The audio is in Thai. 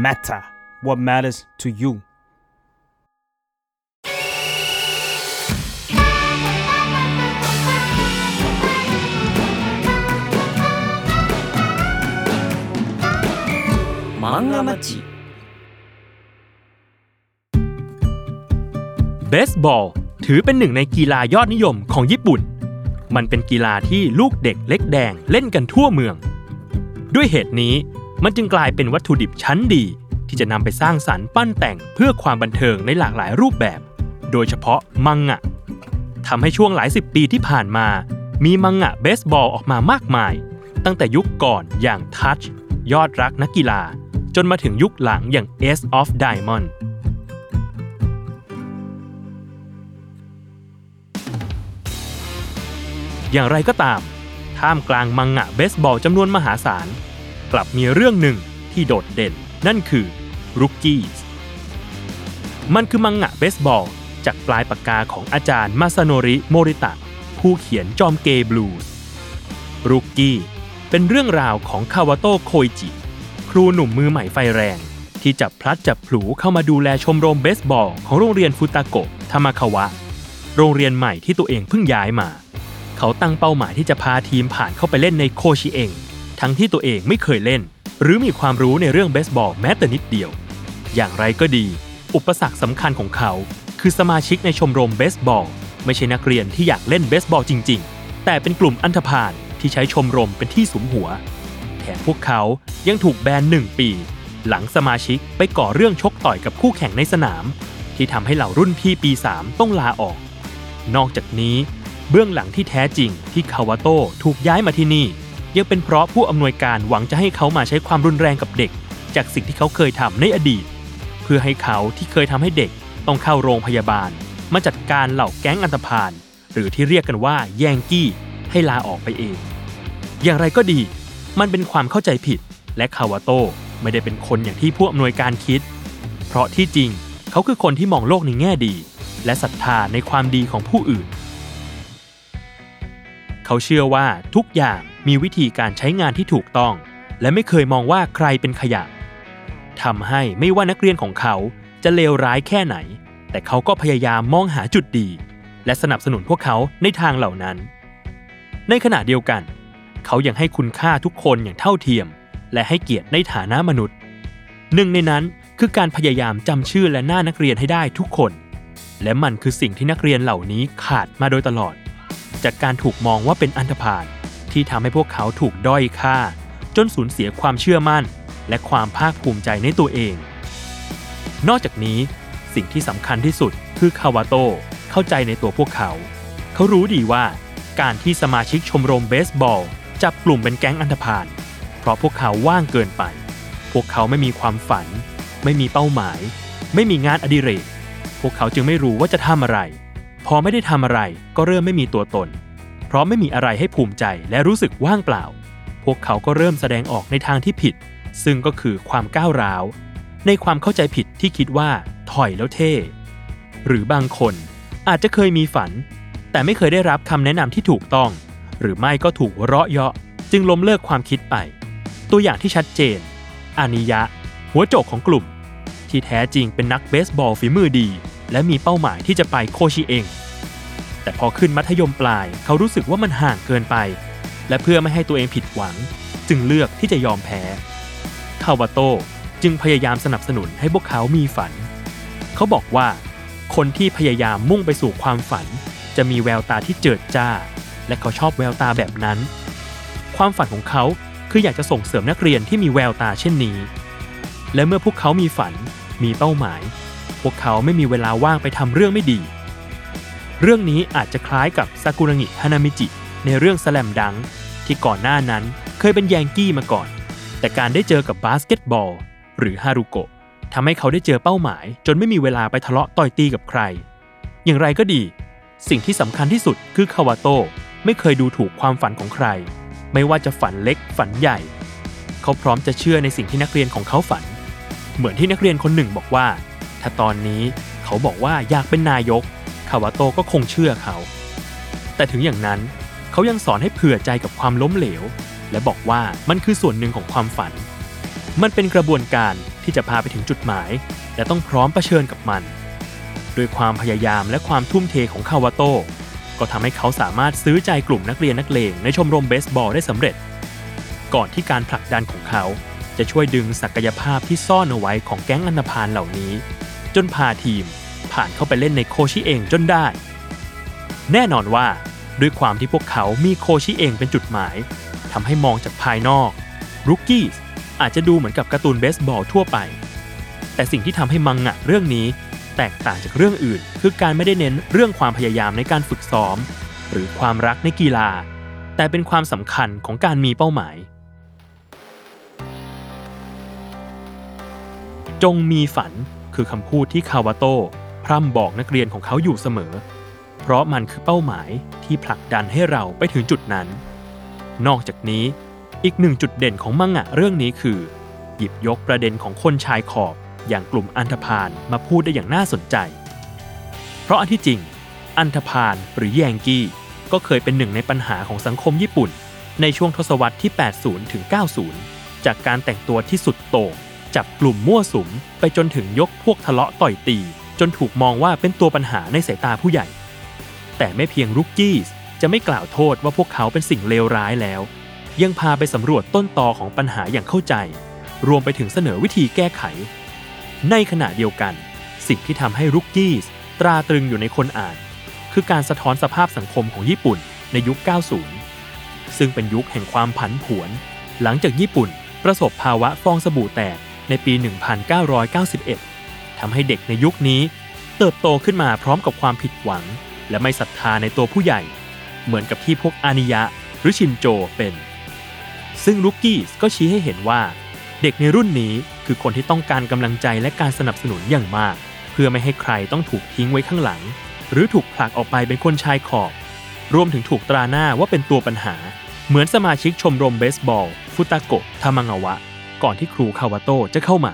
matter what matters to you 漫画町 เบสบอลถือเป็นหนึ่งในกีฬายอดนิยมของญี่ปุ่น มันเป็นกีฬาที่ลูกเด็กเล็กแดงเล่นกันทั่วเมือง ด้วยเหตุนี้ มันจึงกลายเป็นวัตถุดิบชั้นดี ที่จะนำไปสร้างสรรค์ปั้นแต่งเพื่อความบันเทิงในหลากหลายรูปแบบ โดยเฉพาะมังงะทำให้ช่วงหลายสิบปีที่ผ่านมา มีมังงะเบสบอลออกมามากมาย ตั้งแต่ยุคก่อนอย่างทัชยอดรักนักกีฬา จนมาถึงยุคหลังอย่าง Ace of Diamond อย่างไรก็ตาม ท่ามกลางมังงะเบสบอลจำนวนมหาศาล กลับมีเรื่องหนึ่งที่โดดเด่น นั่นคือ Rookies มันคือมังงะเบสบอล จากปลายปากกาของอาจารย์มาซาโนริโมริตะ ผู้เขียนจอมเกย์บลูส์ Rookie เป็นเรื่องราวของคาวาโตะโคอิจิ ครูหนุ่มมือใหม่ไฟแรง ที่จับพลัดจับผลูเข้ามาดูแลชมรมเบสบอล ของโรงเรียนฟุตาโกะทามาคาวะ โรงเรียนใหม่ที่ตัวเองเพิ่งย้ายมา เขาตั้งเป้าหมายที่จะพาทีมผ่านเข้าไปเล่นในโคชิเอง ทั้งที่ตัวเองไม่เคยเล่น หรือมีความรู้ในเรื่องเบสบอลแม้แต่นิดเดียว อย่างไรก็ดี อุปสรรคสำคัญของเขา คือสมาชิกในชมรมเบสบอล ไม่ใช่นักเรียนที่อยากเล่นเบสบอลจริง ๆ แต่เป็นกลุ่มอันธพาลที่ใช้ชมรมเป็นที่สุมหัว แถมพวกเขายังถูกแบนหนึ่งปี หลังสมาชิกไปก่อเรื่องชกต่อยกับคู่แข่งในสนาม ที่ทำให้เหล่ารุ่นพี่ปี 3 ต้องลาออก นอกจากนี้ เบื้องหลังที่แท้จริงที่คาวาโต้ถูกย้ายมาที่นี่ ยังเป็นเพราะผู้อำนวยการหวังจะให้เขามาใช้ความรุนแรงกับเด็ก จากสิ่งที่เขาเคยทำในอดีต เพื่อให้เขาที่เคยทำให้เด็กต้องเข้าโรงพยาบาล มาจัดการเหล่าแก๊งอันธพาลหรือที่เรียกกันว่าแยงกี้ให้ลาออกไปเอง อย่างไรก็ดี มันเป็นความเข้าใจผิด และคาวาโต้ไม่ได้เป็นคนอย่างที่ผู้อำนวยการคิด เพราะที่จริงเขาคือคนที่มองโลกในแง่ดี และศรัทธาในความดีของผู้อื่น เขาเชื่อว่าทุกอย่าง มีวิธีการใช้งานที่ถูกต้อง และไม่เคยมองว่าใครเป็นขยะทำให้ไม่ว่านักเรียนของเขาจะเลวร้ายแค่ไหน แต่เขาก็พยายามมองหาจุดดี และสนับสนุนพวกเขาในทางเหล่านั้น ในขณะเดียวกัน เขายังให้คุณค่าทุกคนอย่างเท่าเทียม และให้เกียรติในฐานะมนุษย์ หนึ่งในนั้นคือการพยายามจำชื่อและหน้านักเรียนให้ได้ทุกคน และมันคือสิ่งที่นักเรียนเหล่านี้ขาดมาโดยตลอด จากการถูกมองว่าเป็นอันธพาล ที่ทำให้พวกเขาถูกด้อยค่า จนสูญเสียความเชื่อมั่น และความภาคภูมิใจในตัวเอง นอกจากนี้ สิ่งที่สำคัญที่สุดคือคาวาโตเข้าใจในตัวพวกเขา เขารู้ดีว่า การที่สมาชิกชมรมเบสบอล จับกลุ่มเป็นแก๊งอันธพาลเพราะพวกเขาว่างเกินไป พวกเขาไม่มีความฝัน ไม่มีเป้าหมาย ไม่มีงานอดิเรก พวกเขาจึงไม่รู้ว่าจะทำอะไร พอไม่ได้ทำอะไรก็เริ่มไม่มีตัวตน เพราะไม่มีอะไรให้ภูมิใจและรู้สึกว่างเปล่า พวกเขาก็เริ่มแสดงออกในทางที่ผิด ซึ่งก็คือความก้าวร้าว ในความเข้าใจผิดที่คิดว่าถอยแล้วเท่ หรือบางคนอาจจะเคยมีฝัน แต่ไม่เคยได้รับคำแนะนำที่ถูกต้อง หรือไม่ก็ถูกเราะเยาะ จึงล้มเลิกความคิดไป ตัวอย่างที่ชัดเจน อานิยะ หัวโจกของกลุ่ม ที่แท้จริงเป็นนักเบสบอลฝีมือดี และมีเป้าหมายที่จะไปโคชิเอง แต่พอขึ้นมัธยมปลายเขารู้สึกว่ามันห่างเกินไป และเพื่อไม่ให้ตัวเองผิดหวัง จึงเลือกที่จะยอมแพ้คาวาโตจึงพยายามสนับสนุนให้พวกเขามีฝัน เขาบอกว่า คนที่พยายามมุ่งไปสู่ความฝัน จะมีแววตาที่เจิดจ้า และเขาชอบแววตาแบบนั้น ความฝันของเขาคืออยากจะส่งเสริมนักเรียนที่มีแววตาเช่นนี้ และเมื่อพวกเขามีฝัน มีเป้าหมาย พวกเขาไม่มีเวลาว่างไปทำเรื่องไม่ดี เรื่องนี้อาจจะคล้ายกับซากุระงิฮานามิจิในเรื่องสลมดัง ที่ก่อนหน้านั้นเคยเป็นแยงกี้มาก่อน แต่การได้เจอกับบาสเกตบอล หรือฮารุโกะทำให้เขาได้เจอเป้าหมาย จนไม่มีเวลาไปทะเลาะต่อยตีกับใคร อย่างไรก็ดี สิ่งที่สำคัญที่สุดคือคาวาโตไม่เคยดูถูกความฝันของใคร ไม่ว่าจะฝันเล็กฝันใหญ่ เขาพร้อมจะเชื่อในสิ่งที่นักเรียนของเขาฝัน เหมือนที่นักเรียนคนหนึ่งบอกว่า ถ้าตอนนี้เขาบอกว่าอยากเป็นนายกาวาโตก็คงเชื่อเขา แต่ถึงอย่างนั้นเขายังสอนให้เผื่อใจกับความล้มเหลว และบอกว่ามันคือส่วนหนึ่งของความฝัน มันเป็นกระบวนการที่จะพาไปถึงจุดหมาย และต้องพร้อมเผชิญกับมันด้วยความพยายามและความทุ่มเทของคาวาโต้ก็ทำให้เขาสามารถซื้อใจกลุ่มนักเรียนนักเลงในชมรมเบสบอลได้สำเร็จ ก่อนที่การผลักดันของเขาจะช่วยดึงศักยภาพที่ซ่อนเอาไว้ของแก๊งอันธพาลเหล่านี้ จนพาทีม ผ่านเข้าไปเล่นในโคชิเองจนได้ แน่นอนว่าด้วยความที่พวกเขามีโคชิเองเป็นจุดหมายทำให้มองจากภายนอกรุกกี้อาจจะดูเหมือนกับการ์ตูนเบสบอลทั่วไป แต่สิ่งที่ทำให้มังงะเรื่องนี้ แตกต่างจากเรื่องอื่น คือการไม่ได้เน้นเรื่องความพยายามในการฝึกซ้อม หรือความรักในกีฬา แต่เป็นความสำคัญของการมีเป้าหมาย จงมีฝันคือคำพูดที่คาวาโต พร่ำบอกนักเรียนของเขาอยู่เสมอ เพราะมันคือเป้าหมายที่ผลักดันให้เราไปถึงจุดนั้น นอกจากนี้อีกหนึ่งจุดเด่นของมังงะเรื่องนี้คือ หยิบยกประเด็นของคนชายขอบอย่างกลุ่มอันธพาลมาพูดได้อย่างน่าสนใจ เพราะอันที่จริง อันธพาลหรือแยงกี้ก็เคยเป็นหนึ่งในปัญหาของสังคมญี่ปุ่น ในช่วงทศวรรษที่ 80 ถึง 90 จากการแต่งตัวที่สุดโต่งจับกลุ่มมั่วสุมไปจนถึงยกพวกทะเลาะต่อยตี จนถูกมองว่าเป็นตัวปัญหาในสายตาผู้ใหญ่ แต่ไม่เพียงรุกกี้จะไม่กล่าวโทษว่าพวกเขาเป็นสิ่งเลวร้ายแล้ว ยังพาไปสำรวจต้นตอของปัญหาอย่างเข้าใจ รวมไปถึงเสนอวิธีแก้ไข ในขณะเดียวกัน สิ่งที่ทำให้รุกกี้ตราตรึงอยู่ในคนอ่าน คือการสะท้อนสภาพสังคมของญี่ปุ่นในยุค 90 ซึ่งเป็นยุคแห่งความผันผวน หลังจากญี่ปุ่นประสบภาวะฟองสบู่แตกในปี 1991 ทำให้เด็กในยุคนี้ เติบโตขึ้นมาพร้อมกับความผิดหวัง และไม่ศรัทธาในตัวผู้ใหญ่ เหมือนกับที่พวกอานิยะหรือชินโจเป็น ซึ่งลูกกี้ก็ชี้ให้เห็นว่า เด็กในรุ่นนี้คือคนที่ต้องการกำลังใจและการสนับสนุนอย่างมาก เพื่อไม่ให้ใครต้องถูกทิ้งไว้ข้างหลัง หรือถูกผลักออกไปเป็นคนชายขอบ รวมถึงถูกตราหน้าว่าเป็นตัวปัญหา เหมือนสมาชิกชมรมเบสบอล ฟุตาโกะทามางาวะ ก่อนที่ครูคาวาโต้จะเข้ามา